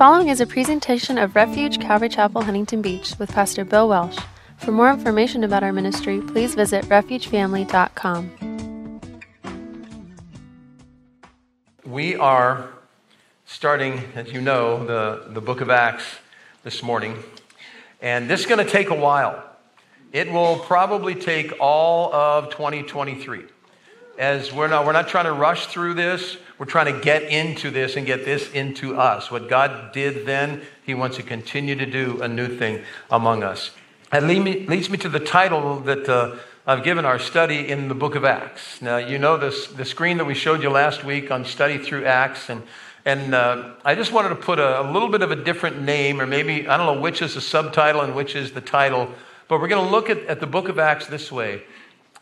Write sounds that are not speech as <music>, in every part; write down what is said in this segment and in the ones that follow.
following is a presentation of Refuge Calvary Chapel, Huntington Beach, with Pastor Bill Welsh. For more information about our ministry, please visit refugefamily.com. We are starting, as you know, the, the book of Acts this morning. And this is going to take a while. It will probably take all of 2023. As we're not, we're not trying to rush through this, we're trying to get into this and get this into us. What God did then, He wants to continue to do a new thing among us. That leads me to the title that uh, I've given our study in the book of Acts. Now, you know this, the screen that we showed you last week on study through Acts, and, and uh, I just wanted to put a, a, little bit of a different name, or maybe, I don't know which is the subtitle and which is the title, but we're going to look at, at the book of Acts this way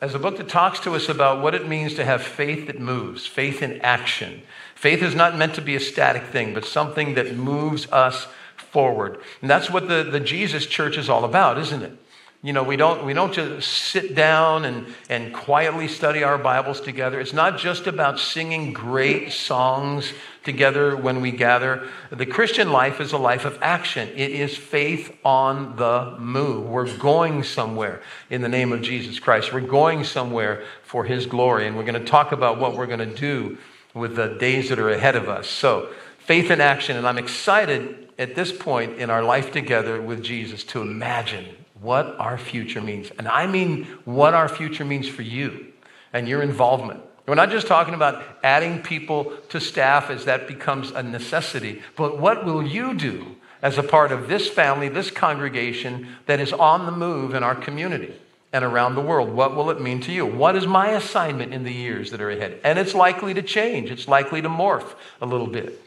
as a book that talks to us about what it means to have faith that moves, faith in action. Faith is not meant to be a static thing, but something that moves us forward. And that's what the, the Jesus church is all about, isn't it? You know, we don't, we don't just sit down and, and quietly study our Bibles together. It's not just about singing great songs together when we gather. The Christian life is a life of action, it is faith on the move. We're going somewhere in the name of Jesus Christ. We're going somewhere for His glory. And we're going to talk about what we're going to do with the days that are ahead of us. So, faith in action. And I'm excited at this point in our life together with Jesus to imagine what our future means. And I mean what our future means for you and your involvement. We're not just talking about adding people to staff as that becomes a necessity, but what will you do as a part of this family, this congregation that is on the move in our community and around the world? What will it mean to you? What is my assignment in the years that are ahead? And it's likely to change, it's likely to morph a little bit.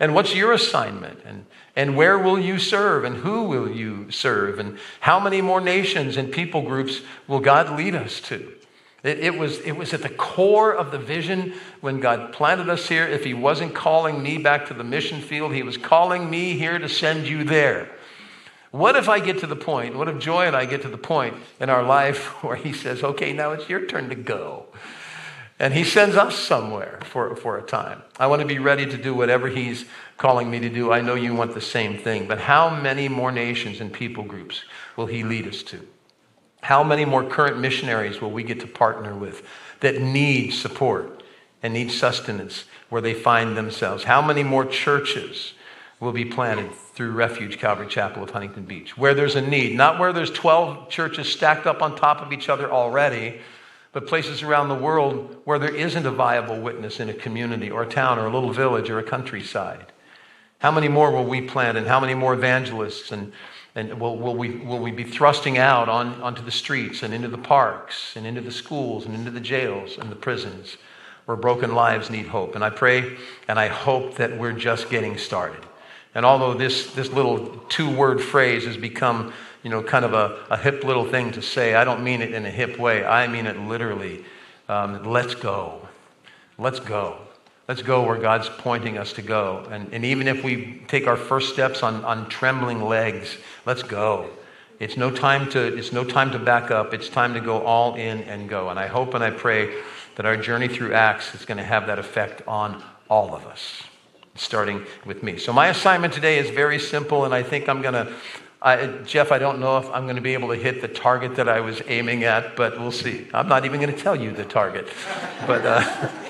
And what's your assignment? And and where will you serve? And who will you serve? And how many more nations and people groups will God lead us to? It, it, was, it was at the core of the vision when God planted us here. If He wasn't calling me back to the mission field, He was calling me here to send you there. What if I get to the point, what if Joy and I get to the point in our life <laughs> where He says, okay, now it's your turn to go? And He sends us somewhere for, for a time. I want to be ready to do whatever He's calling me to do. I know you want the same thing. But how many more nations and people groups will He lead us to? How many more current missionaries will we get to partner with that need support and need sustenance where they find themselves? How many more churches will be planted through Refuge Calvary Chapel of Huntington Beach? Where there's a need, not where there's 12 churches stacked up on top of each other already, but places around the world where there isn't a viable witness in a community or a town or a little village or a countryside. How many more will we plant and how many more evangelists and, and will, will, we, will we be thrusting out on, onto the streets and into the parks and into the schools and into the jails and the prisons where broken lives need hope? And I pray and I hope that we're just getting started. And although this, this little two word phrase has become, you know, kind of a, a hip little thing to say, I don't mean it in a hip way. I mean it literally. Um, let's go. Let's go. Let's go where God's pointing us to go. And, and even if we take our first steps on, on trembling legs, let's go. It's no, time to, it's no time to back up. It's time to go all in and go. And I hope and I pray that our journey through Acts is going to have that effect on all of us, starting with me. So, my assignment today is very simple, and I think I'm going to. Jeff, I don't know if I'm going to be able to hit the target that I was aiming at, but we'll see. I'm not even going to tell you the target. But. Uh, <laughs>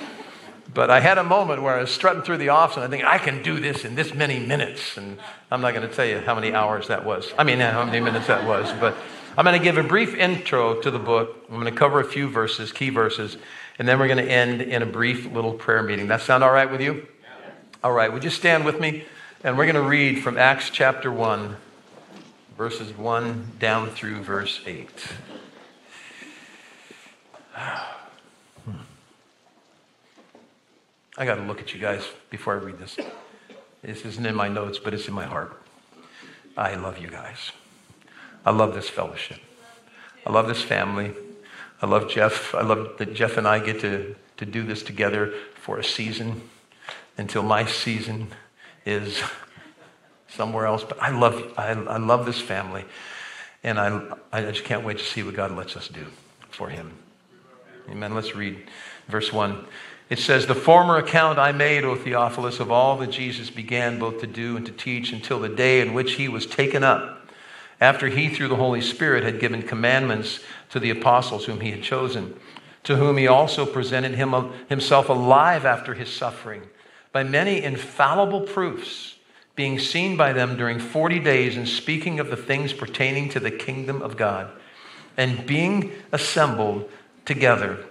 But I had a moment where I was strutting through the office and I think I can do this in this many minutes. And I'm not going to tell you how many hours that was. I mean, how many minutes that was. But I'm going to give a brief intro to the book. I'm going to cover a few verses, key verses, and then we're going to end in a brief little prayer meeting. That sound all right with you? All right. Would you stand with me? And we're going to read from Acts chapter 1, verses 1 down through verse 8. I got to look at you guys before I read this. This isn't in my notes, but it's in my heart. I love you guys. I love this fellowship. I love this family. I love Jeff. I love that Jeff and I get to, to do this together for a season until my season is somewhere else. But I love, I, I love this family. And I, I just can't wait to see what God lets us do for him. Amen. Let's read verse 1. It says, The former account I made, O Theophilus, of all that Jesus began both to do and to teach until the day in which he was taken up, after he, through the Holy Spirit, had given commandments to the apostles whom he had chosen, to whom he also presented him, himself alive after his suffering, by many infallible proofs, being seen by them during 40 days, and speaking of the things pertaining to the kingdom of God, and being assembled together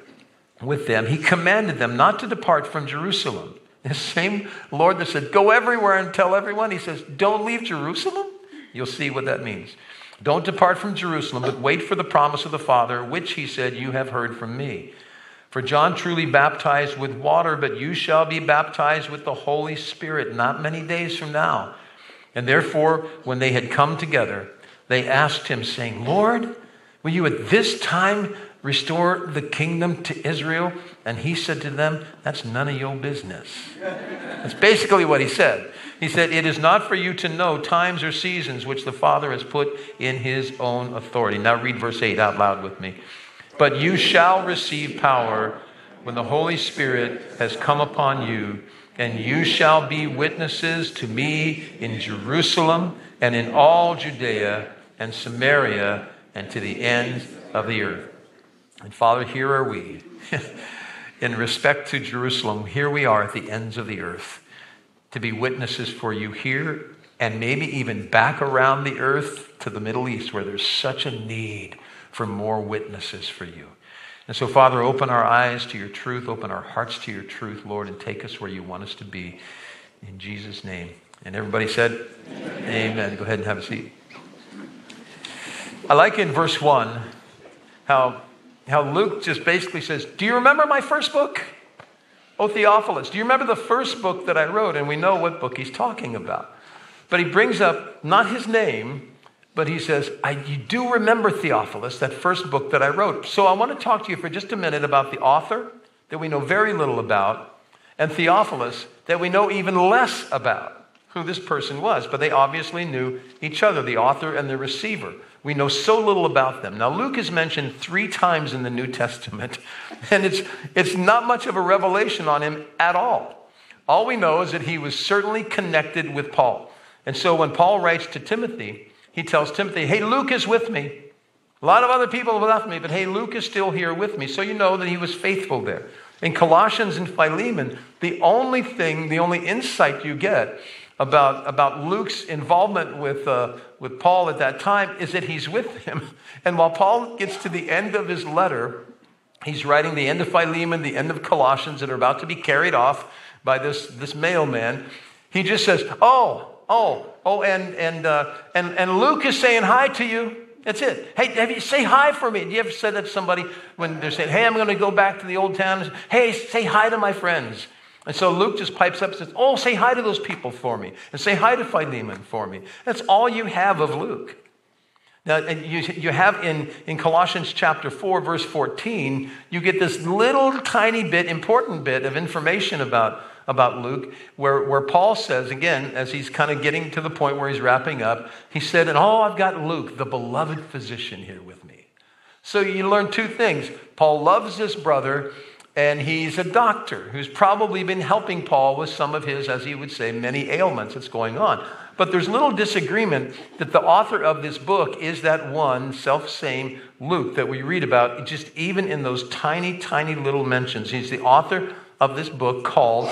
with them, he commanded them not to depart from Jerusalem. The same Lord that said, Go everywhere and tell everyone, he says, Don't leave Jerusalem. You'll see what that means. Don't depart from Jerusalem, but wait for the promise of the Father, which he said, You have heard from me. For John truly baptized with water, but you shall be baptized with the Holy Spirit not many days from now. And therefore, when they had come together, they asked him, saying, Lord, will you at this time restore the kingdom to Israel? And he said to them, That's none of your business. That's basically what he said. He said, It is not for you to know times or seasons which the Father has put in his own authority. Now read verse 8 out loud with me. But you shall receive power when the Holy Spirit has come upon you, and you shall be witnesses to me in Jerusalem and in all Judea and Samaria and to the ends of the earth. And Father, here are we. <laughs> in respect to Jerusalem, here we are at the ends of the earth to be witnesses for you here and maybe even back around the earth to the Middle East where there's such a need for more witnesses for you. And so, Father, open our eyes to your truth, open our hearts to your truth, Lord, and take us where you want us to be. In Jesus' name. And everybody said, Amen. Amen. Go ahead and have a seat. I like in verse 1 how how Luke just basically says, Do you remember my first book? Oh, Theophilus, do you remember the first book that I wrote? And we know what book he's talking about. But he brings up not his name, but he says, I, You do remember Theophilus, that first book that I wrote. So I want to talk to you for just a minute about the author that we know very little about, and Theophilus that we know even less about who this person was. But they obviously knew each other, the author and the receiver. We know so little about them. Now, Luke is mentioned three times in the New Testament, <laughs> and it's, it's not much of a revelation on him at all. All we know is that he was certainly connected with Paul. And so when Paul writes to Timothy, he tells Timothy, Hey, Luke is with me. A lot of other people have left me, but hey, Luke is still here with me. So you know that he was faithful there. In Colossians and Philemon, the only thing, the only insight you get about, about Luke's involvement with, uh, with Paul at that time is that he's with him. <laughs> And while Paul gets to the end of his letter, he's writing the end of Philemon, the end of Colossians that are about to be carried off by this, this mailman. He just says, Oh, oh, oh, and, and, uh, and, and Luke is saying hi to you. That's it. Hey, have you say hi for me? Do you ever say that to somebody when they're saying, Hey, I'm going to go back to the old town? Hey, say hi to my friends. And so Luke just pipes up and says, Oh, say hi to those people for me. And say hi to Philemon for me. That's all you have of Luke. Now, you, you have in, in Colossians chapter 4, verse 14, you get this little tiny bit, important bit of information about, about Luke, where, where Paul says, again, as he's kind of getting to the point where he's wrapping up, he said, And oh, I've got Luke, the beloved physician, here with me. So you learn two things. Paul loves his brother, and he's a doctor who's probably been helping Paul with some of his, as he would say, many ailments that's going on. But there's little disagreement that the author of this book is that one self same Luke that we read about, just even in those tiny, tiny little mentions. He's the author of this book called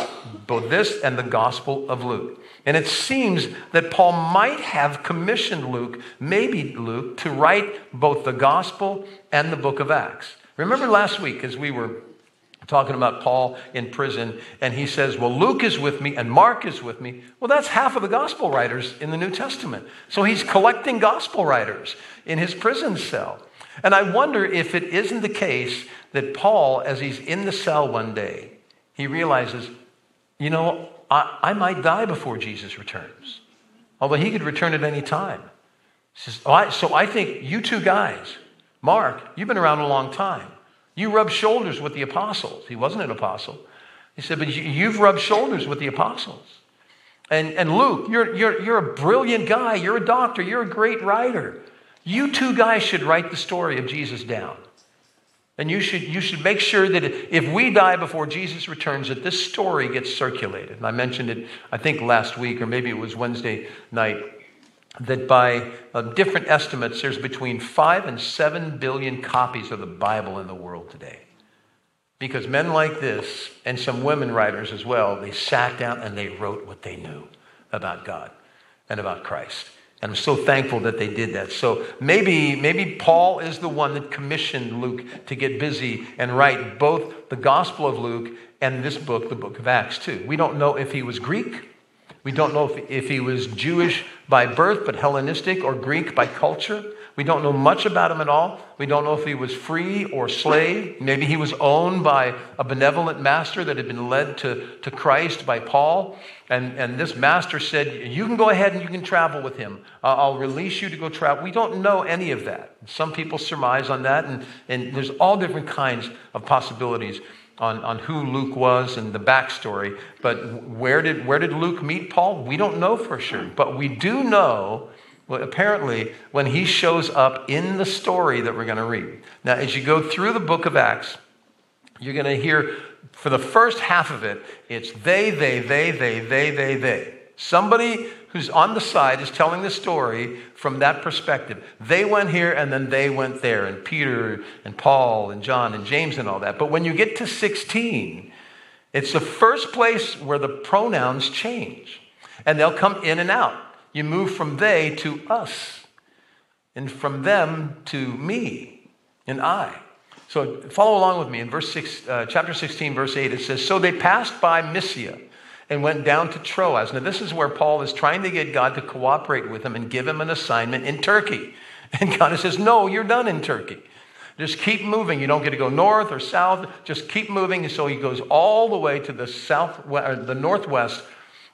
both this and the Gospel of Luke. And it seems that Paul might have commissioned Luke, maybe Luke, to write both the Gospel and the book of Acts. Remember last week as we were talking about Paul in prison, and he says, Well, Luke is with me and Mark is with me. Well, that's half of the gospel writers in the New Testament. So he's collecting gospel writers in his prison cell. And I wonder if it isn't the case that Paul, as he's in the cell one day, he realizes, you know, I, I might die before Jesus returns, although he could return at any time. He says, oh, I, so I think you two guys, Mark, you've been around a long time. You rubbed shoulders with the apostles. He wasn't an apostle. He said, But you, have rubbed shoulders with the apostles. And, and Luke, you're, you're, you're a brilliant guy. You're a doctor. You're a great writer. You two guys should write the story of Jesus down. And you should, you should make sure that if we die before Jesus returns, that this story gets circulated. And I mentioned it, I think, last week, or maybe it was Wednesday night, that by uh, different estimates, there's between five and seven billion copies of the Bible in the world today. Because men like this, and some women writers as well, they sat down and they wrote what they knew about God and about Christ. And I'm so thankful that they did that. So maybe, maybe Paul is the one that commissioned Luke to get busy and write both the Gospel of Luke and this book, the book of Acts, too. We don't know if he was Greek. We don't know if, if he was Jewish by birth, but Hellenistic or Greek by culture. We don't know much about him at all. We don't know if he was free or slave. Maybe he was owned by a benevolent master that had been led to, to Christ by Paul. And, and this master said, You can go ahead and you can travel with him. I'll release you to go travel. We don't know any of that. Some people surmise on that, and, and there's all different kinds of possibilities on, on who Luke was and the backstory. But where did, where did Luke meet Paul? We don't know for sure. But we do know well, apparently, when he shows up in the story that we're going to read. Now, as you go through the book of Acts, you're going to hear for the first half of it, it's they, they, they, they, they, they, they. Somebody who's on the side is telling the story from that perspective. They went here and then they went there, and Peter and Paul and John and James and all that. But when you get to 16, it's the first place where the pronouns change, and they'll come in and out. You move from they to us, and from them to me and I. So follow along with me in verse six, uh, chapter 16, verse 8. It says, So they passed by Mysia and went down to Troas. Now, this is where Paul is trying to get God to cooperate with him and give him an assignment in Turkey. <laughs> And God says, No, you're done in Turkey. Just keep moving. You don't get to go north or south. Just keep moving. And so he goes all the way to the south, uh, the northwest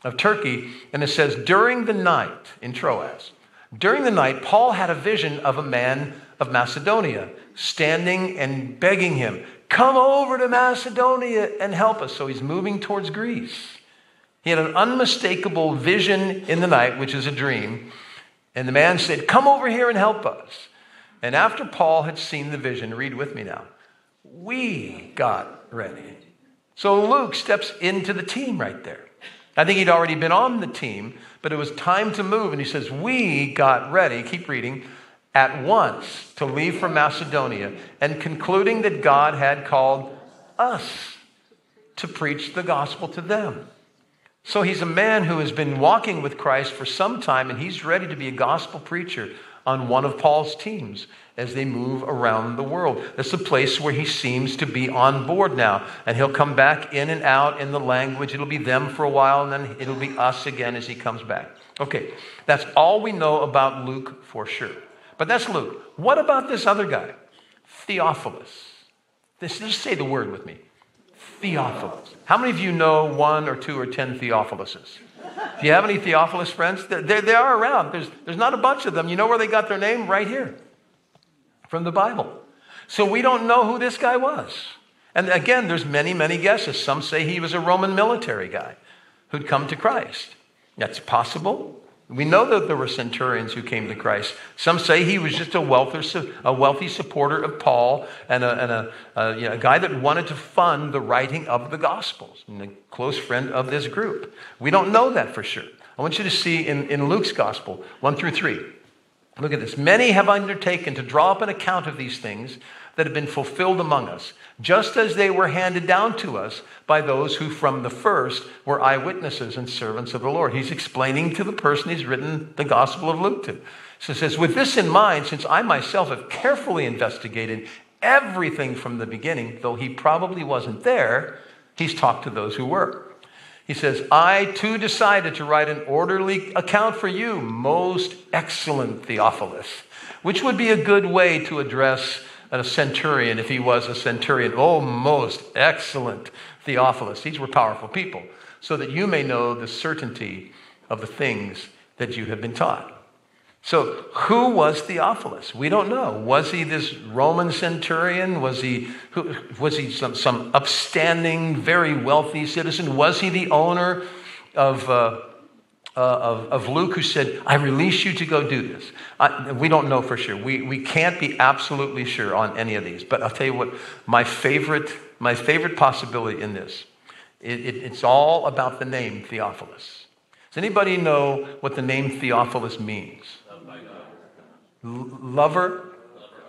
of Turkey, and it says, during the night in Troas, during the night, Paul had a vision of a man of Macedonia standing and begging him, Come over to Macedonia and help us. So he's moving towards Greece. He had an unmistakable vision in the night, which is a dream. And the man said, Come over here and help us. And after Paul had seen the vision, read with me now, we got ready. So Luke steps into the team right there. I think he'd already been on the team, but it was time to move. And he says, We got ready, keep reading, at once to leave for Macedonia, and concluding that God had called us to preach the gospel to them. So he's a man who has been walking with Christ for some time, and he's ready to be a gospel preacher on one of Paul's teams as they move around the world. That's the place where he seems to be on board now. And he'll come back in and out in the language. It'll be them for a while, and then it'll be us again as he comes back. Okay, that's all we know about Luke for sure. But that's Luke. What about this other guy? Theophilus. This, just say the word with me. Theophilus. How many of you know one or two or ten Theophiluses? Do you have any Theophilus friends? They're, they are around. There's, there's not a bunch of them. You know where they got their name? Right here from the Bible. So we don't know who this guy was. And again, there's many, many guesses. Some say he was a Roman military guy who'd come to Christ. That's possible. We know that there were centurions who came to Christ. Some say he was just a wealthy, a wealthy supporter of Paul and, a, and a, a, you know, a, guy that wanted to fund the writing of the Gospels and a close friend of this group. We don't know that for sure. I want you to see in, in Luke's Gospel, 1 through 3. Look at this. Many have undertaken to draw up an account of these things that have been fulfilled among us, just as they were handed down to us by those who from the first were eyewitnesses and servants of the Lord. He's explaining to the person he's written the Gospel of Luke to. So it says, With this in mind, since I myself have carefully investigated everything from the beginning, though he probably wasn't there, he's talked to those who were. He says, I too decided to write an orderly account for you, most excellent Theophilus, which would be a good way to address a centurion if he was a centurion. Oh, most excellent Theophilus. These were powerful people, so that you may know the certainty of the things that you have been taught. So, who was Theophilus? We don't know. Was he this Roman centurion? Was he, who, was he some, some upstanding, very wealthy citizen? Was he the owner of, uh, uh, of, of Luke who said, I release you to go do this. I, we don't know for sure. We, we can't be absolutely sure on any of these. But I'll tell you what, my favorite, my favorite possibility in this, it, it, it's all about the name Theophilus. Does anybody know what the name Theophilus means? lover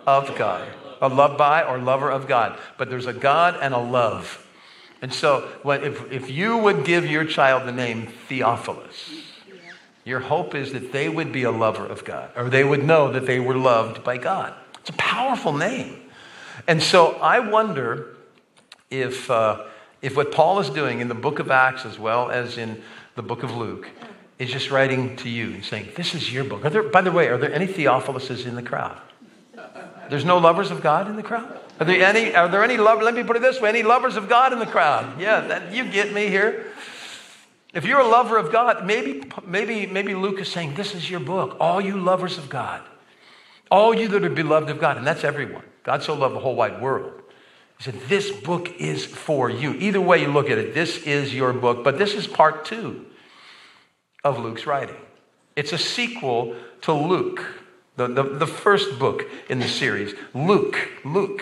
of God. A love by or lover of God. But there's a God and a love. And so, if, if you would give your child the name Theophilus, your hope is that they would be a lover of God, or they would know that they were loved by God. It's a powerful name. And so I wonder if, uh, if what Paul is doing in the book of Acts as well as in the book of Luke is just writing to you and saying, This is your book. There, by the way, are there any Theophiluses in the crowd? There's no lovers of God in the crowd? Are there any, are there any lovers? Let me put it this way any lovers of God in the crowd? Yeah, that, you get me here. If you're a lover of God, maybe, maybe, maybe Luke is saying, This is your book. All you lovers of God. All you that are beloved of God. And that's everyone. God so loved the whole wide world. He said, This book is for you. Either way you look at it, this is your book. But this is part two of Luke's writing. It's a sequel to Luke, the, the, the first book in the series. Luke, Luke.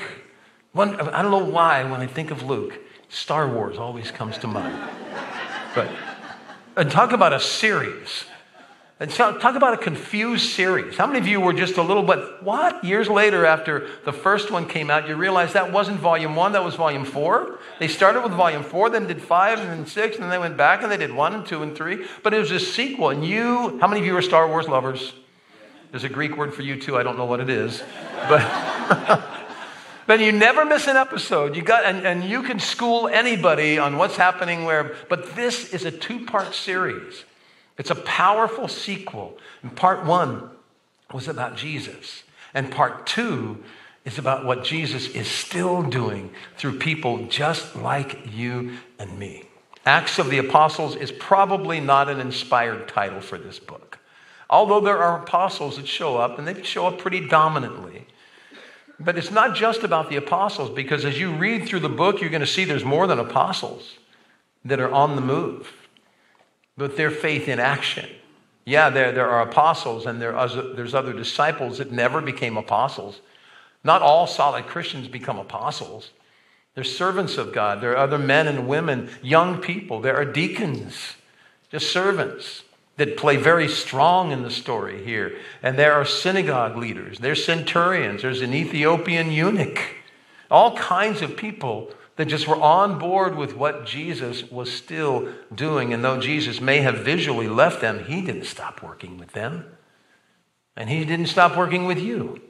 One, I don't know why when I think of Luke, Star Wars always comes to mind. But and talk about a series. And talk about a confused series. How many of you were just a little bit, what? Years later, after the first one came out, you realized that wasn't volume one, that was volume four? They started with volume four, then did five, and then six, and then they went back and they did one and two and three. But it was a sequel. And you, how many of you are Star Wars lovers? There's a Greek word for you too. I don't know what it is. But. <laughs> But you never miss an episode. You got, and, and you can school anybody on what's happening where. But this is a two part series. It's a powerful sequel. And part one was about Jesus, and part two is about what Jesus is still doing through people just like you and me. Acts of the Apostles is probably not an inspired title for this book. Although there are apostles that show up, and they show up pretty dominantly. But it's not just about the apostles, because as you read through the book, you're going to see there's more than apostles that are on the move, but their faith in action. Yeah, there, there are apostles and there are, there's other disciples that never became apostles. Not all solid Christians become apostles. They're servants of God. There are other men and women, young people. There are deacons, just servants that play very strong in the story here. And there are synagogue leaders, there's centurions, there's an Ethiopian eunuch, all kinds of people that just were on board with what Jesus was still doing. And though Jesus may have visually left them, he didn't stop working with them. And he didn't stop working with you.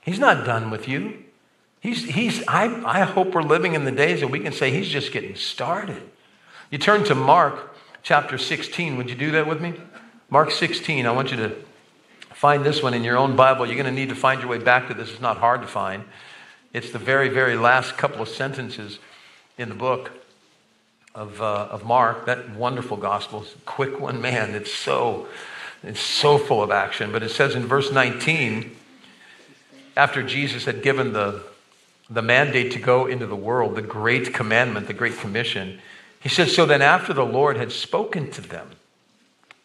He's not done with you. He's, he's, I, I hope we're living in the days that we can say he's just getting started. You turn to Mark chapter 16. Would you do that with me? Mark 16, I want you to find this one in your own Bible. You're going to need to find your way back to this. It's not hard to find. It's the very, very last couple of sentences in the book of, uh, of Mark. That wonderful gospel, quick one, man. It's so, it's so full of action. But it says in verse 19, after Jesus had given the, the mandate to go into the world, the great commandment, the great commission, he said, So then after the Lord had spoken to them,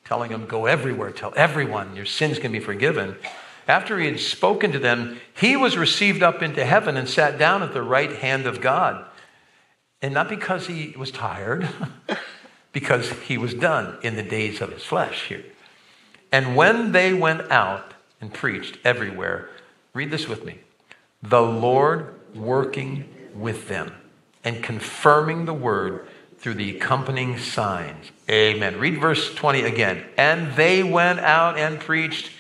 telling them, Go everywhere, tell everyone your sins can be forgiven. After he had spoken to them, he was received up into heaven and sat down at the right hand of God. And not because he was tired, <laughs> because he was done in the days of his flesh here. And when they went out and preached everywhere, read this with me the Lord working with them and confirming the word through the accompanying signs. Amen. Read verse 20 again. And they went out and preached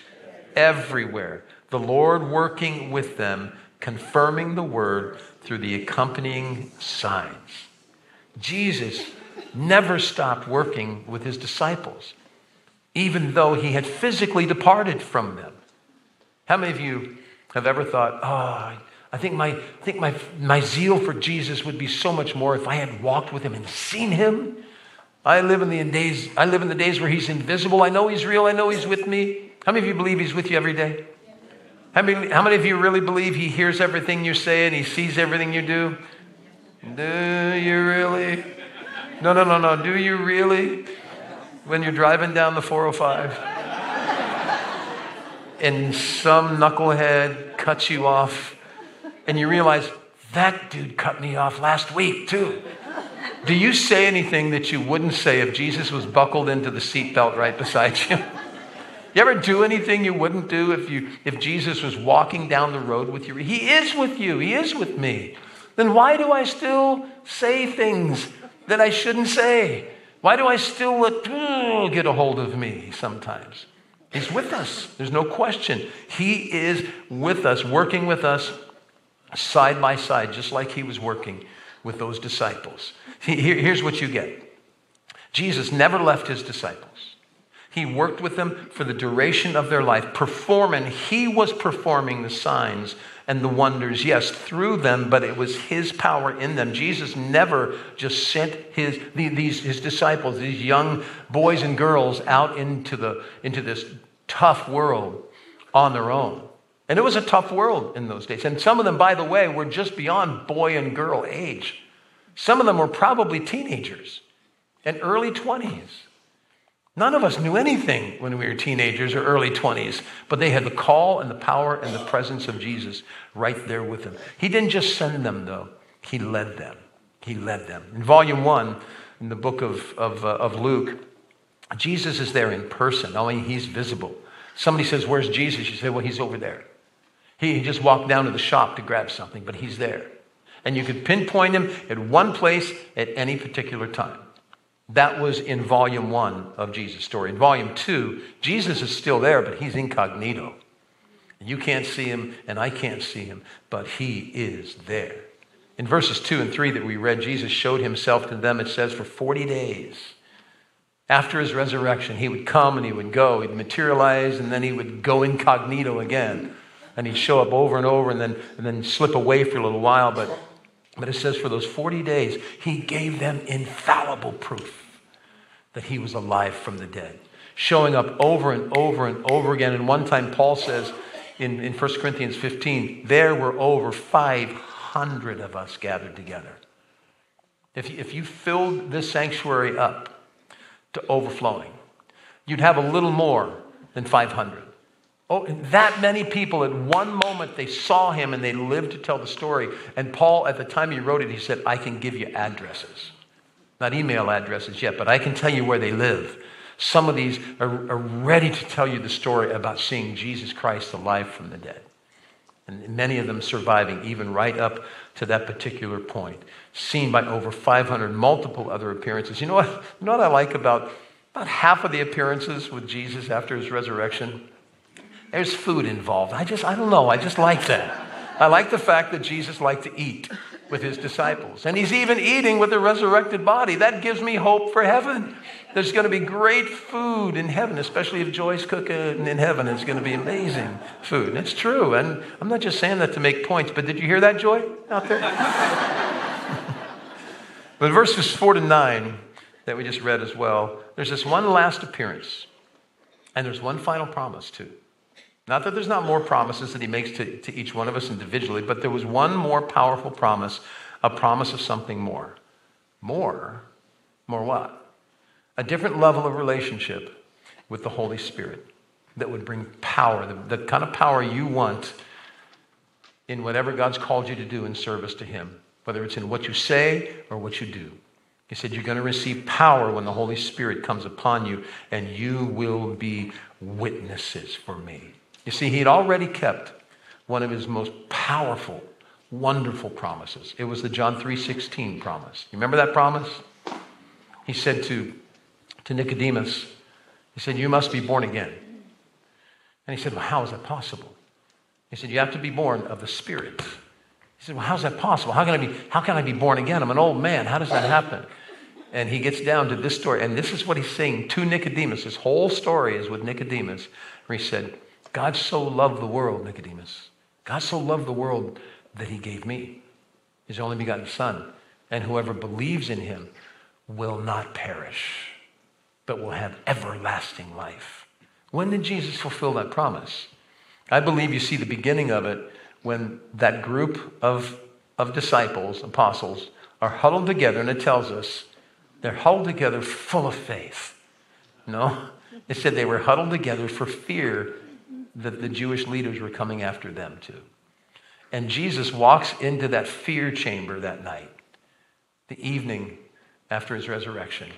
everywhere, the Lord working with them, confirming the word through the accompanying signs. Jesus never stopped working with his disciples, even though he had physically departed from them. How many of you have ever thought, oh, I think my, I think my, my zeal for Jesus would be so much more if I had walked with him and seen him. I live in the days, I live in the days where he's invisible. I know he's real. I know he's with me. How many of you believe he's with you every day? How many, how many of you really believe he hears everything you say and he sees everything you do? Do you really? No, no, no, no. Do you really? when you're driving down the 405 and some knucklehead cuts you off and you realize that dude cut me off last week too? Do you say anything that you wouldn't say if Jesus was buckled into the seatbelt right beside you? <laughs> You ever do anything you wouldn't do if, you, if Jesus was walking down the road with you? He is with you, He is with me. Then why do I still say things that I shouldn't say? Why do I still let get a hold of me sometimes? He's with us. There's no question. He is with us, working with us side by side, just like he was working with those disciples. Here's what you get Jesus never left his disciples. He worked with them for the duration of their life, performing, he was performing the signs and the wonders, yes, through them, but it was his power in them. Jesus never just sent his, these, his disciples, these young boys and girls, out into, the, into this tough world on their own. And it was a tough world in those days. And some of them, by the way, were just beyond boy and girl age. Some of them were probably teenagers and early 20s. None of us knew anything when we were teenagers or early 20s, but they had the call and the power and the presence of Jesus right there with them. He didn't just send them, though, He led them. He led them. In volume one, in the book of, of, uh, of Luke, Jesus is there in person. Mean, he's visible. Somebody says, Where's Jesus? You say, Well, he's over there. He just walked down to the shop to grab something, but he's there. And you could pinpoint him at one place at any particular time. That was in volume one of Jesus' story. In volume two, Jesus is still there, but he's incognito. You can't see him, and I can't see him, but he is there. In verses two and three that we read, Jesus showed himself to them, it says, for 40 days. After his resurrection, he would come and he would go. He'd materialize, and then he would go incognito again. And he'd show up over and over and then, and then slip away for a little while. But, but it says, for those 40 days, he gave them infallible proof that he was alive from the dead, showing up over and over and over again. And one time, Paul says in, in 1 Corinthians 15, there were over 500 of us gathered together. If, if you filled this sanctuary up to overflowing, you'd have a little more than 500. Oh, that many people at one moment they saw him and they lived to tell the story. And Paul, at the time he wrote it, he said, I can give you addresses. Not email addresses yet, but I can tell you where they live. Some of these are, are ready to tell you the story about seeing Jesus Christ alive from the dead. And many of them surviving, even right up to that particular point. Seen by over 500 multiple other appearances. You know what, you know what I like about, about half of the appearances with Jesus after his resurrection? There's food involved. I just, I don't know, I just like that. I like the fact that Jesus liked to eat with his disciples. And he's even eating with a resurrected body. That gives me hope for heaven. There's going to be great food in heaven, especially if Joy's cooking in heaven. It's going to be amazing food. And it's true. And I'm not just saying that to make points, but did you hear that, Joy, out there? <laughs> but verses 4 to 9 that we just read as well, there's this one last appearance. And there's one final promise, too. Not that there's not more promises that he makes to, to each one of us individually, but there was one more powerful promise, a promise of something more. More? More what? A different level of relationship with the Holy Spirit that would bring power, the, the kind of power you want in whatever God's called you to do in service to Him, whether it's in what you say or what you do. He said, You're going to receive power when the Holy Spirit comes upon you, and you will be witnesses for me. You see, he had already kept one of his most powerful, wonderful promises. It was the John 3:16 promise. You remember that promise? He said to, to Nicodemus, he said, You must be born again. And he said, Well, how is that possible? He said, You have to be born of the Spirit. He said, Well, how's that possible? How can I be, how can I be born again? I'm an old man. How does that happen? And he gets down to this story. And this is what he's saying to Nicodemus. His whole story is with Nicodemus, where he said, God so loved the world, Nicodemus. God so loved the world that he gave me his only begotten Son. And whoever believes in him will not perish, but will have everlasting life. When did Jesus fulfill that promise? I believe you see the beginning of it when that group of, of disciples, apostles, are huddled together, and it tells us they're huddled together full of faith No. It said they were huddled together for fear that the Jewish leaders were coming after them too. And Jesus walks into that fear chamber that night, the evening after his resurrection.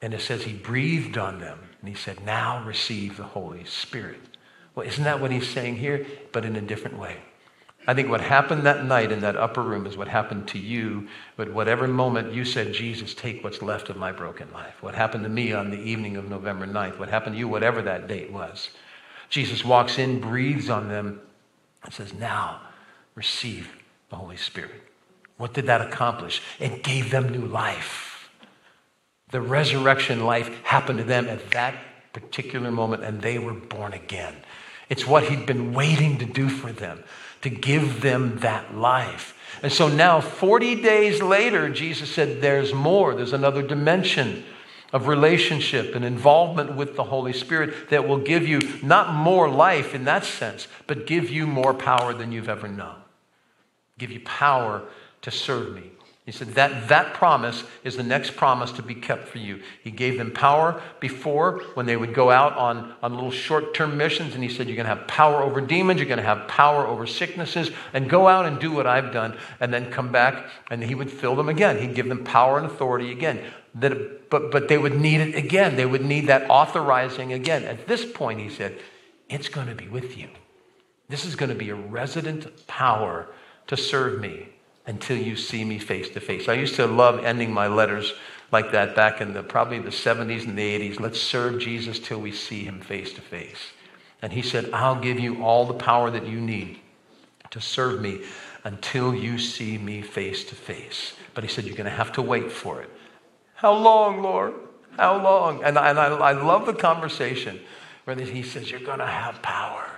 And it says he breathed on them and he said, Now receive the Holy Spirit. Well, isn't that what he's saying here? But in a different way. I think what happened that night in that upper room is what happened to you, but whatever moment you said, Jesus, take what's left of my broken life. What happened to me on the evening of November 9th, what happened to you, whatever that date was. Jesus walks in, breathes on them, and says, Now receive the Holy Spirit. What did that accomplish? It gave them new life. The resurrection life happened to them at that particular moment, and they were born again. It's what he'd been waiting to do for them to give them that life. And so now, 40 days later, Jesus said, There's more. There's another dimension of relationship and involvement with the Holy Spirit that will give you not more life in that sense, but give you more power than you've ever known. Give you power to serve me. He said that that promise is the next promise to be kept for you. He gave them power before when they would go out on, on little short term missions, and he said, You're going to have power over demons, you're going to have power over sicknesses, and go out and do what I've done, and then come back, and he would fill them again. He'd give them power and authority again. That, but, but they would need it again. They would need that authorizing again. At this point, he said, It's going to be with you. This is going to be a resident power to serve me until you see me face to face. I used to love ending my letters like that back in the probably the 70s and the 80s. Let's serve Jesus till we see him face to face. And he said, I'll give you all the power that you need to serve me until you see me face to face. But he said, You're going to have to wait for it. How long, Lord? How long? And I, and I, I love the conversation where he says, You're going to have power.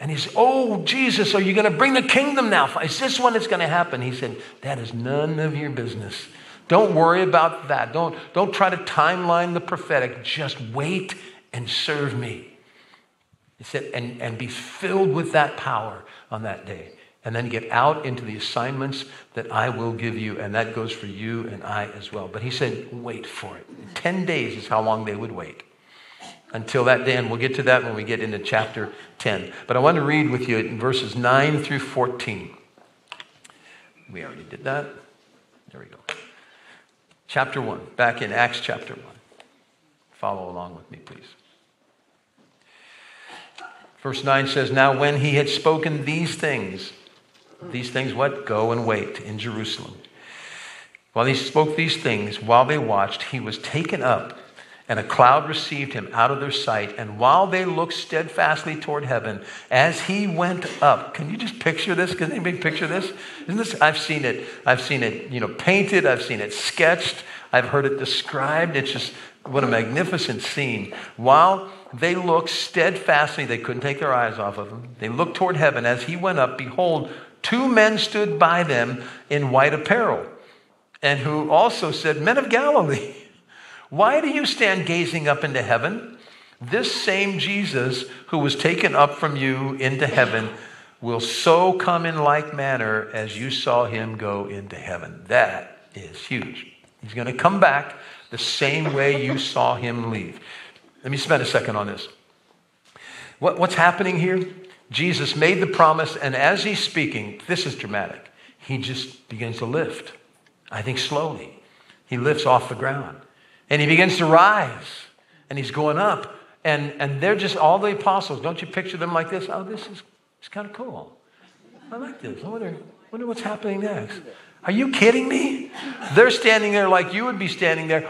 And he said, Oh, Jesus, are you going to bring the kingdom now? Is this when it's going to happen? He said, That is none of your business. Don't worry about that. Don't, don't try to timeline the prophetic. Just wait and serve me. He said, and, and be filled with that power on that day. And then get out into the assignments that I will give you. And that goes for you and I as well. But he said, wait for it. 10 days is how long they would wait until that day, and we'll get to that when we get into chapter 10. But I want to read with you in verses 9 through 14. We already did that. There we go. Chapter 1, back in Acts chapter 1. Follow along with me, please. Verse 9 says, Now when he had spoken these things, these things what? Go and wait in Jerusalem. While he spoke these things, while they watched, he was taken up and a cloud received him out of their sight. And while they looked steadfastly toward heaven, as he went up, can you just picture this? Can anybody picture this? Isn't this? I've seen it. I've seen it, you know, painted. I've seen it sketched. I've heard it described. It's just what a magnificent scene. While they looked steadfastly, they couldn't take their eyes off of him. They looked toward heaven. As he went up, behold, two men stood by them in white apparel, and who also said, Men of Galilee. <laughs> Why do you stand gazing up into heaven? This same Jesus who was taken up from you into heaven will so come in like manner as you saw him go into heaven. That is huge. He's going to come back the same way you saw him leave. Let me spend a second on this. What, what's happening here? Jesus made the promise, and as he's speaking, this is dramatic. He just begins to lift. I think slowly. He lifts off the ground. And he begins to rise and he's going up. And, and they're just all the apostles. Don't you picture them like this? Oh, this is it's kind of cool. I like this. I wonder, wonder what's happening next. Are you kidding me? They're standing there like you would be standing there,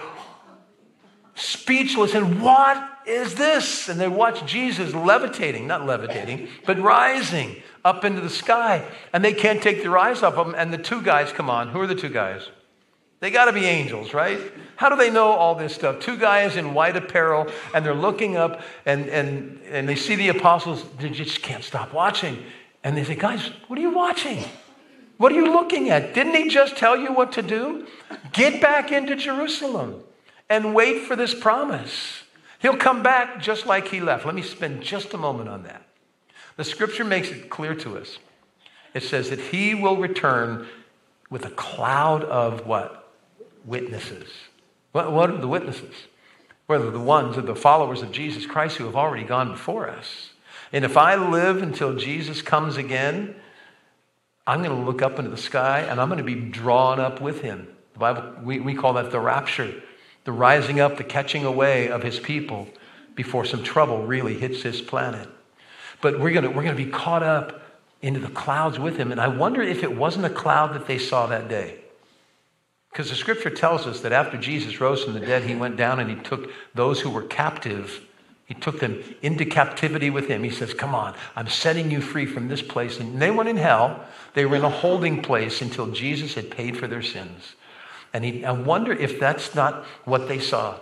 speechless. And what is this? And they watch Jesus levitating, not levitating, but rising up into the sky. And they can't take their eyes off him. And the two guys come on. Who are the two guys? They got to be angels, right? How do they know all this stuff? Two guys in white apparel, and they're looking up, and, and, and they see the apostles. They just can't stop watching. And they say, Guys, what are you watching? What are you looking at? Didn't he just tell you what to do? Get back into Jerusalem and wait for this promise. He'll come back just like he left. Let me spend just a moment on that. The scripture makes it clear to us. It says that he will return with a cloud of what? witnesses. What, what are the witnesses? whether the ones or the followers of Jesus Christ who have already gone before us. And if I live until Jesus comes again, I'm going to look up into the sky and I'm going to be drawn up with him. The Bible, we, we call that the rapture, the rising up, the catching away of his people before some trouble really hits this planet. But we're going we're going to be caught up into the clouds with him. And I wonder if it wasn't a cloud that they saw that day. Because the scripture tells us that after Jesus rose from the dead, he went down and he took those who were captive, he took them into captivity with him. He says, Come on, I'm setting you free from this place. And they went in hell. They were in a holding place until Jesus had paid for their sins. And he, I wonder if that's not what they saw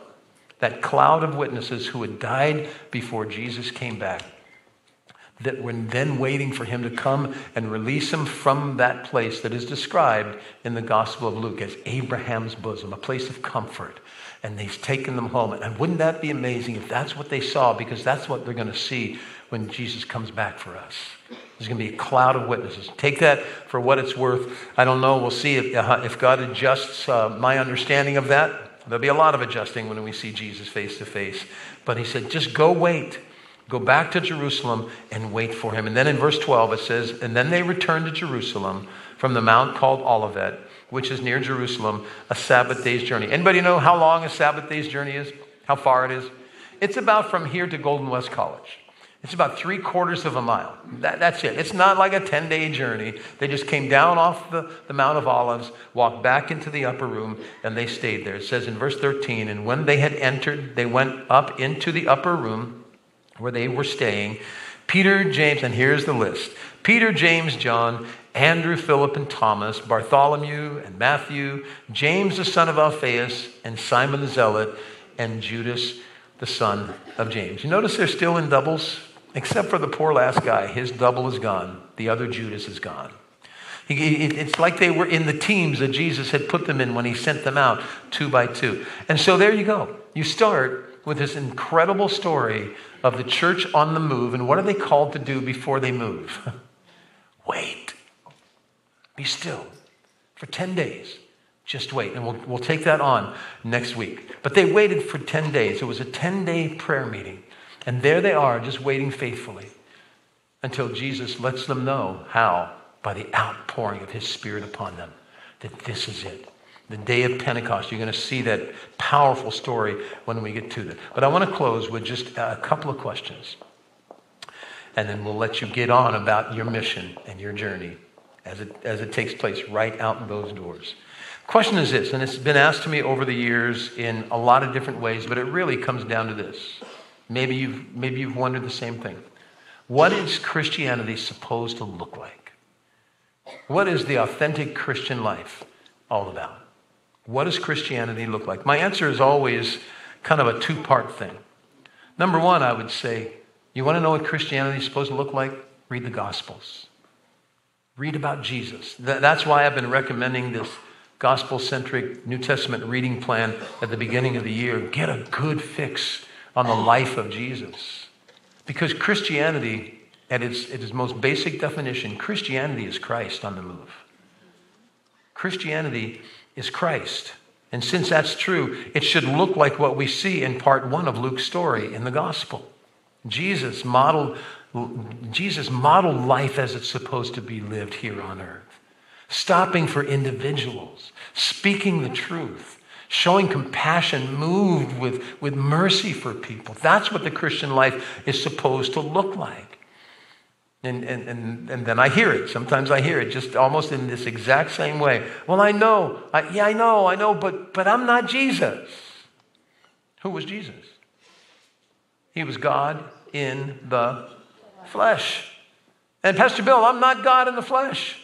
that cloud of witnesses who had died before Jesus came back that were then waiting for him to come and release him from that place that is described in the Gospel of Luke as Abraham's bosom, a place of comfort. And he's taken them home. And wouldn't that be amazing if that's what they saw? Because that's what they're going to see when Jesus comes back for us. There's going to be a cloud of witnesses. Take that for what it's worth. I don't know. We'll see if, uh, if God adjusts uh, my understanding of that. There'll be a lot of adjusting when we see Jesus face to face. But he said, just go wait. Go back to Jerusalem and wait for him. And then in verse 12 it says, And then they returned to Jerusalem from the mount called Olivet, which is near Jerusalem, a Sabbath day's journey. Anybody know how long a Sabbath day's journey is? How far it is? It's about from here to Golden West College. It's about three quarters of a mile. That, that's it. It's not like a 10 day journey. They just came down off the, the Mount of Olives, walked back into the upper room, and they stayed there. It says in verse 13, and when they had entered, they went up into the upper room where they were staying, Peter, James, and here's the list Peter, James, John, Andrew, Philip, and Thomas, Bartholomew and Matthew, James the son of Alphaeus, and Simon the Zealot, and Judas the son of James. You notice they're still in doubles, except for the poor last guy. His double is gone, the other Judas is gone. It's like they were in the teams that Jesus had put them in when he sent them out two by two. And so there you go. You start with this incredible story of the church on the move. And what are they called to do before they move? <laughs> wait. Be still for 10 days. Just wait. And we'll, we'll take that on next week. But they waited for 10 days. It was a 10 day prayer meeting. And there they are, just waiting faithfully until Jesus lets them know how, by the outpouring of his Spirit upon them, that this is it the day of Pentecost. You're going to see that powerful story when we get to that. But I want to close with just a couple of questions. And then we'll let you get on about your mission and your journey as it, as it takes place right out those doors. Question is this, and it's been asked to me over the years in a lot of different ways, but it really comes down to this. Maybe you've, maybe you've wondered the same thing. What is Christianity supposed to look like? What is the authentic Christian life all about? What does Christianity look like? My answer is always kind of a two part thing. Number one, I would say, you want to know what Christianity is supposed to look like? Read the Gospels. Read about Jesus. That's why I've been recommending this gospel centric New Testament reading plan at the beginning of the year. Get a good fix on the life of Jesus. Because Christianity, at its, at its most basic definition, Christianity is Christ on the move. Christianity is Christ. And since that's true, it should look like what we see in part one of Luke's story in the gospel. Jesus modeled, Jesus modeled life as it's supposed to be lived here on earth, stopping for individuals, speaking the truth, showing compassion, moved with, with mercy for people. That's what the Christian life is supposed to look like. And, and, and, and then I hear it. Sometimes I hear it just almost in this exact same way. Well, I know. I, yeah, I know, I know, but, but I'm not Jesus. Who was Jesus? He was God in the flesh. And Pastor Bill, I'm not God in the flesh.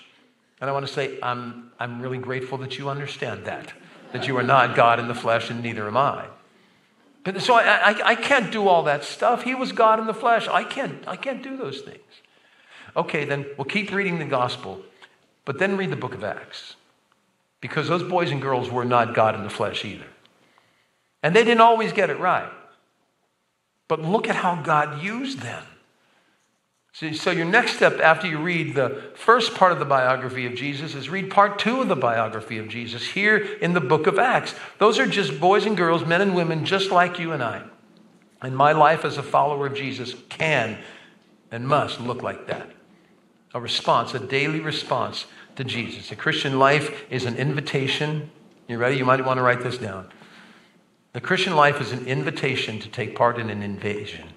And I want to say, I'm, I'm really grateful that you understand that, that you are not God in the flesh, and neither am I. But so I, I, I can't do all that stuff. He was God in the flesh. I can't, I can't do those things. Okay, then we'll keep reading the gospel, but then read the book of Acts. Because those boys and girls were not God in the flesh either. And they didn't always get it right. But look at how God used them. So, so, your next step after you read the first part of the biography of Jesus is read part two of the biography of Jesus here in the book of Acts. Those are just boys and girls, men and women, just like you and I. And my life as a follower of Jesus can and must look like that a response, a daily response to Jesus. The Christian life is an invitation. You ready? You might want to write this down. The Christian life is an invitation to take part in an invasion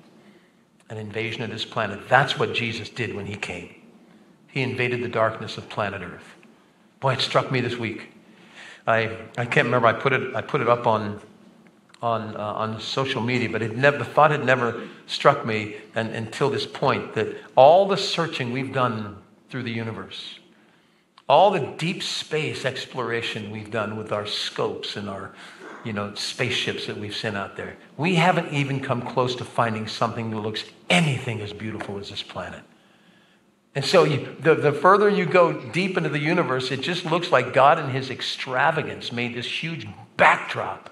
an invasion of this planet. That's what Jesus did when he came. He invaded the darkness of planet Earth. Boy, it struck me this week. I, I can't remember, I put it, I put it up on, on, uh, on social media, but it never, the thought had never struck me and, until this point that all the searching we've done through the universe, all the deep space exploration we've done with our scopes and our you know, spaceships that we've sent out there. We haven't even come close to finding something that looks anything as beautiful as this planet. And so, you, the, the further you go deep into the universe, it just looks like God, in His extravagance, made this huge backdrop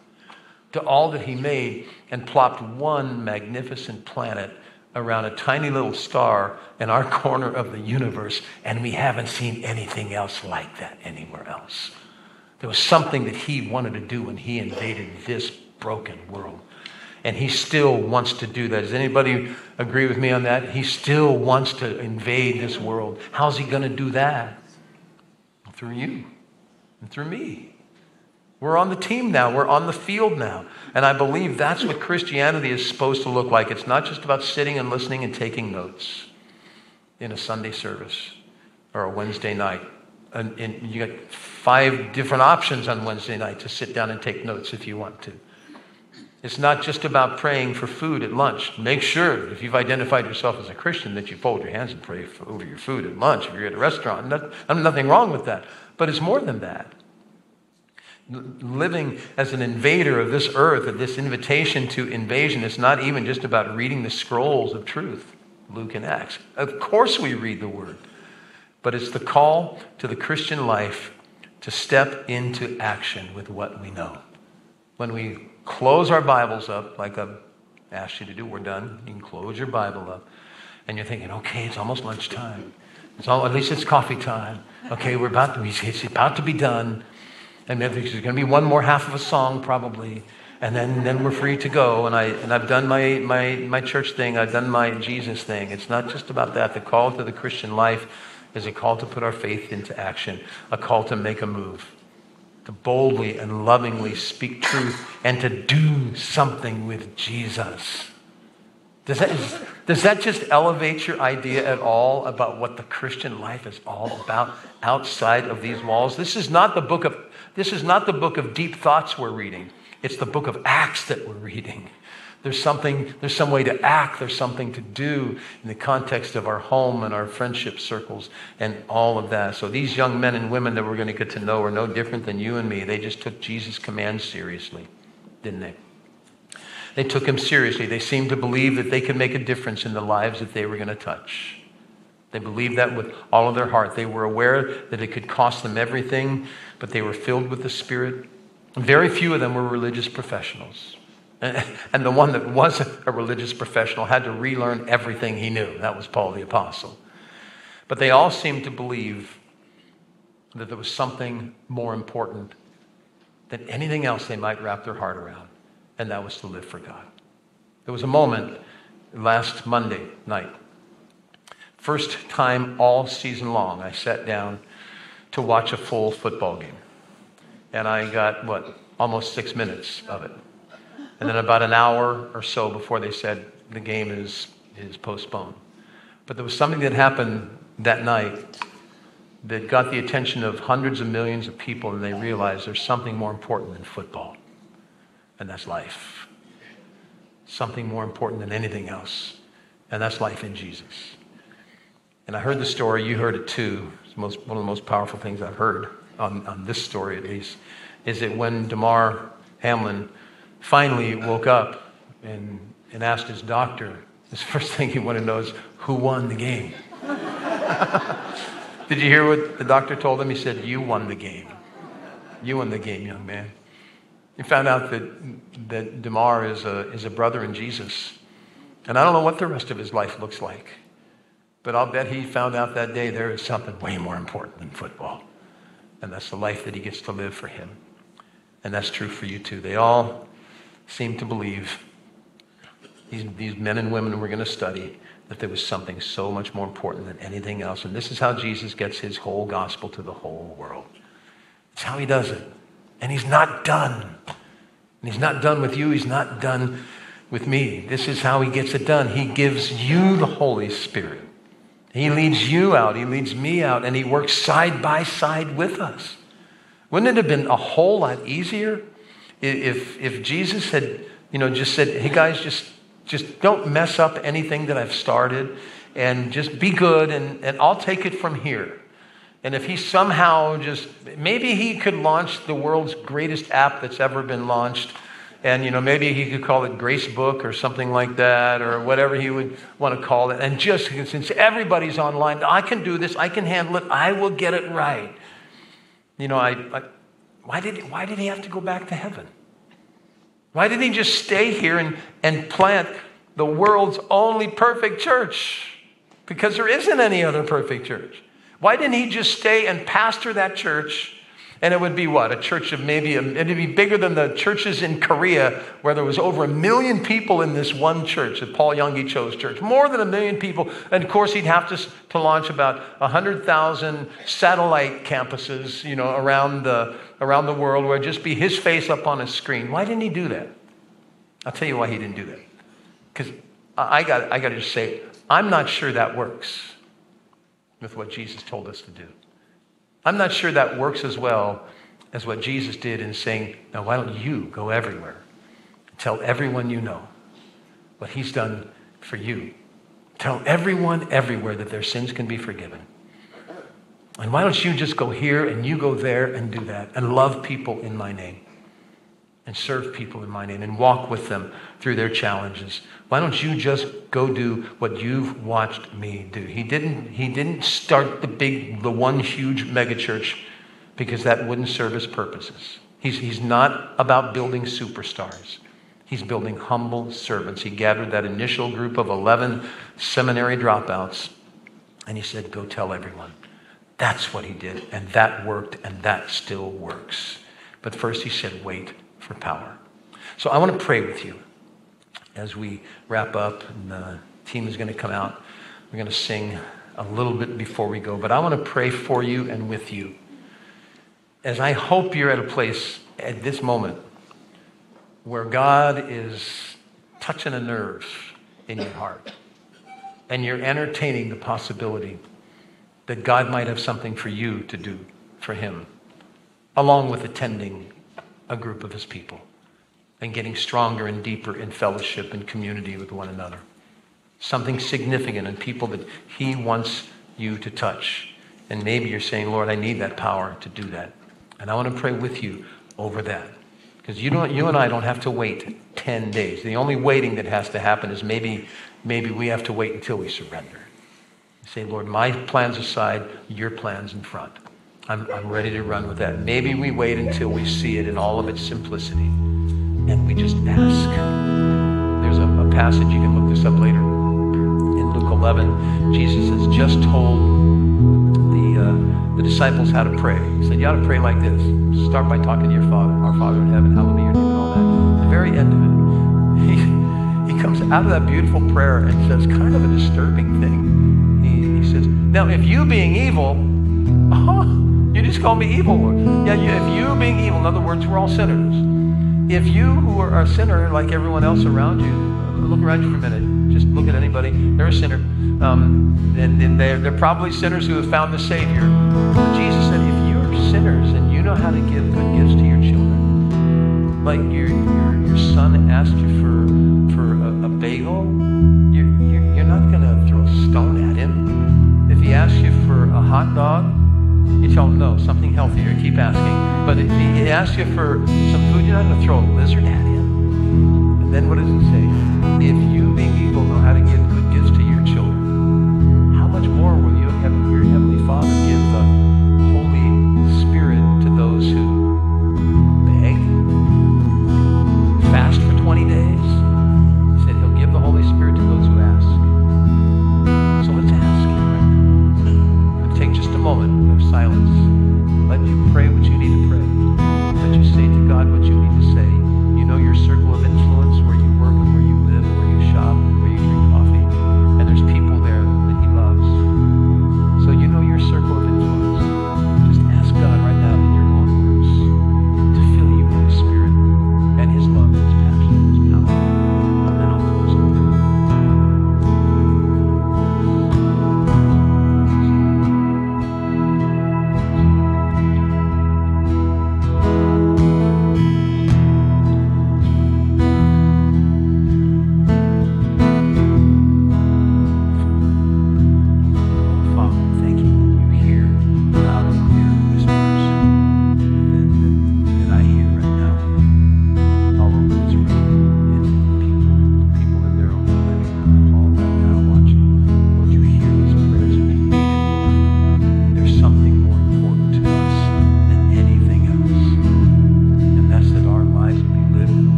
to all that He made and plopped one magnificent planet around a tiny little star in our <laughs> corner of the universe, and we haven't seen anything else like that anywhere else. There was something that he wanted to do when he invaded this broken world. And he still wants to do that. Does anybody agree with me on that? He still wants to invade this world. How's he going to do that? Through you and through me. We're on the team now. We're on the field now. And I believe that's what Christianity is supposed to look like. It's not just about sitting and listening and taking notes in a Sunday service or a Wednesday night and, and you got five different options on Wednesday night to sit down and take notes if you want to. It's not just about praying for food at lunch. Make sure, if you've identified yourself as a Christian, that you fold your hands and pray over your food at lunch if you're at a restaurant. Not, nothing wrong with that. But it's more than that. Living as an invader of this earth, of this invitation to invasion, it's not even just about reading the scrolls of truth, Luke and Acts. Of course, we read the Word but it's the call to the Christian life to step into action with what we know. When we close our Bibles up, like I've asked you to do, we're done. You can close your Bible up, and you're thinking, okay, it's almost lunchtime. It's all, at least it's coffee time. Okay, we're about to, it's about to be done. And there's going to be one more half of a song, probably and then, then we're free to go. And, I, and I've done my, my, my church thing, I've done my Jesus thing. It's not just about that. The call to the Christian life is a call to put our faith into action, a call to make a move, to boldly and lovingly speak truth, and to do something with Jesus. Does that, does that just elevate your idea at all about what the Christian life is all about outside of these walls? This is not the book of, this is not the book of deep thoughts we're reading. It's the book of Acts that we're reading. There's something, there's some way to act, there's something to do in the context of our home and our friendship circles and all of that. So these young men and women that we're going to get to know are no different than you and me. They just took Jesus' command seriously, didn't they? They took him seriously. They seemed to believe that they could make a difference in the lives that they were going to touch. They believed that with all of their heart. They were aware that it could cost them everything, but they were filled with the Spirit. Very few of them were religious professionals. <laughs> And the one that wasn't a religious professional had to relearn everything he knew. That was Paul the Apostle. But they all seemed to believe that there was something more important than anything else they might wrap their heart around, and that was to live for God. There was a moment last Monday night, first time all season long, I sat down to watch a full football game. And I got, what, almost six minutes of it. And then about an hour or so before they said the game is, is postponed. But there was something that happened that night that got the attention of hundreds of millions of people, and they realized there's something more important than football, and that's life. Something more important than anything else, and that's life in Jesus. And I heard the story, you heard it too. It's most, one of the most powerful things I've heard on, on this story, at least, is that when Damar Hamlin finally woke up and, and asked his doctor, <laughs> his first thing he wanted to know is who won the game. <laughs> Did you hear what the doctor told him? He said, You won the game. You won the game, young man. He found out that, that Damar is a, is a brother in Jesus. And I don't know what the rest of his life looks like. But I'll bet he found out that day there is something way more important than football. And that's the life that he gets to live for him. And that's true for you too. They all seem to believe, these, these men and women we're going to study, that there was something so much more important than anything else. And this is how Jesus gets his whole gospel to the whole world. It's how he does it. And he's not done. And he's not done with you, he's not done with me. This is how he gets it done. He gives you the Holy Spirit. He leads you out, he leads me out, and he works side by side with us. Wouldn't it have been a whole lot easier if, if Jesus had, you know, just said, hey guys, just, just don't mess up anything that I've started and just be good and, and I'll take it from here. And if he somehow just, maybe he could launch the world's greatest app that's ever been launched. And, you know, maybe he could call it Grace Book or something like that or whatever he would want to call it. And just since everybody's online, I can do this, I can handle it, I will get it right. You know, I, I why, did, why did he have to go back to heaven? Why didn't he just stay here and, and plant the world's only perfect church? Because there isn't any other perfect church. Why didn't he just stay and pastor that church? And it would be what? A church of maybe, a, it'd be bigger than the churches in Korea where there was over a million people in this one church, that Paul Yonggi Cho's church. More than a million people. And of course, he'd have to, to launch about 100,000 satellite campuses, you know, around the, around the world where it'd just be his face up on a screen. Why didn't he do that? I'll tell you why he didn't do that. Because I got, I got to just say, I'm not sure that works with what Jesus told us to do. I'm not sure that works as well as what Jesus did in saying, Now, why don't you go everywhere? Tell everyone you know what he's done for you. Tell everyone everywhere that their sins can be forgiven. And why don't you just go here and you go there and do that and love people in my name? and serve people in my name and walk with them through their challenges. Why don't you just go do what you've watched me do? He didn't, he didn't start the big, the one huge megachurch because that wouldn't serve his purposes. He's, he's not about building superstars. He's building humble servants. He gathered that initial group of 11 seminary dropouts and he said, Go tell everyone. That's what he did, and that worked, and that still works. But first he said, Wait for power. So I want to pray with you as we wrap up, and the team is going to come out. We're going to sing a little bit before we go, but I want to pray for you and with you. As I hope you're at a place at this moment where God is touching a nerve in your heart and you're entertaining the possibility that God might have something for you to do for Him, along with attending a group of his people and getting stronger and deeper in fellowship and community with one another. Something significant in people that he wants you to touch. And maybe you're saying, Lord, I need that power to do that. And I want to pray with you over that. Because you, don't, you and I don't have to wait 10 days. The only waiting that has to happen is maybe, maybe we have to wait until we surrender. Say, Lord, my plans aside, your plans in front. I'm, I'm ready to run with that. Maybe we wait until we see it in all of its simplicity and we just ask. There's a, a passage, you can look this up later. In Luke 11, Jesus has just told the, uh, the disciples how to pray. He said, You ought to pray like this. Start by talking to your Father, our Father in heaven, hallowed be your name, and all that. At the very end of it, he, he comes out of that beautiful prayer and says kind of a disturbing thing. He, he says, Now, if you being evil, uh-huh, <laughs> you just call me evil. Yeah, you, if you being evil, in other words, we're all sinners. If you who are a sinner like everyone else around you, look around you for a minute. Just look at anybody. They're a sinner. Um, and, and they're, they're probably sinners who have found the Savior. Jesus said, if you're sinners and you know how to give good gifts to your children, like your, your, your son asked you for, for a, a bagel, you're, you're, you're not going to throw a stone at him. If he asks you for a hot dog, you him no, something healthier. Keep asking. But if he asks you for some food, you're not going to throw a lizard at him. And then what does he say? If you, being evil, know how to give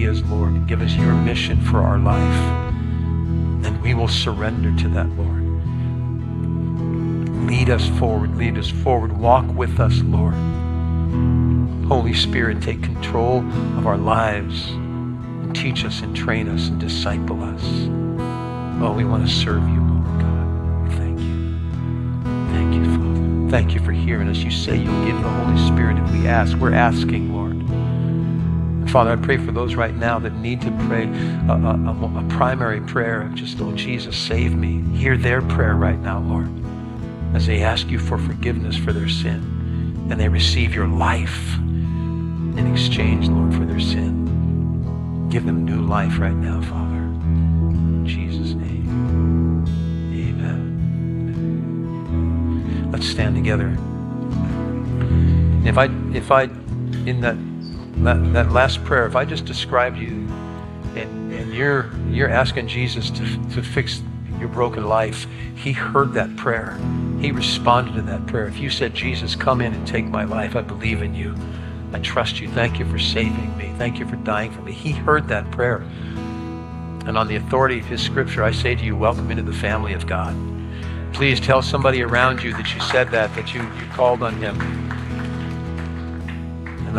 ideas, Lord. Give us your mission for our life. And we will surrender to that, Lord. Lead us forward, lead us forward. Walk with us, Lord. Holy Spirit, take control of our lives and teach us and train us and disciple us. Oh, we want to serve you, Lord God. Thank you. Thank you, Father. Thank you for hearing us. You say you'll give the Holy Spirit if we ask. We're asking, Father, I pray for those right now that need to pray a, a- a- primary prayer of just, oh, Jesus, save me. Hear their prayer right now, Lord, as they ask you for forgiveness for their sin and they receive your life in exchange, Lord, for their sin. Give them new life right now, Father. In Jesus' name. Amen. Let's stand together. If I, if I, in that, that, that last prayer, if I just described you and, and you're, you're asking Jesus to, to fix your broken life, he heard that prayer. He responded to that prayer. If you said, Jesus, come in and take my life, I believe in you. I trust you. Thank you for saving me. Thank you for dying for me. He heard that prayer. And on the authority of his scripture, I say to you, welcome into the family of God. Please tell somebody around you that you said that, that you, you called on him.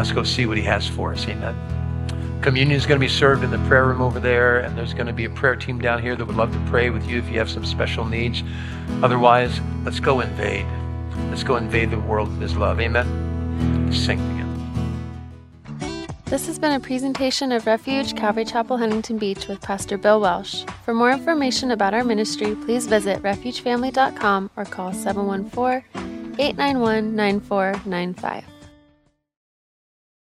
Let's go see what he has for us. Amen. Communion is going to be served in the prayer room over there, and there's going to be a prayer team down here that would love to pray with you if you have some special needs. Otherwise, let's go invade. Let's go invade the world with his love. Amen. Let's sing together. This has been a presentation of Refuge Calvary Chapel, Huntington Beach with Pastor Bill Welsh. For more information about our ministry, please visit refugefamily.com or call 714 891 9495.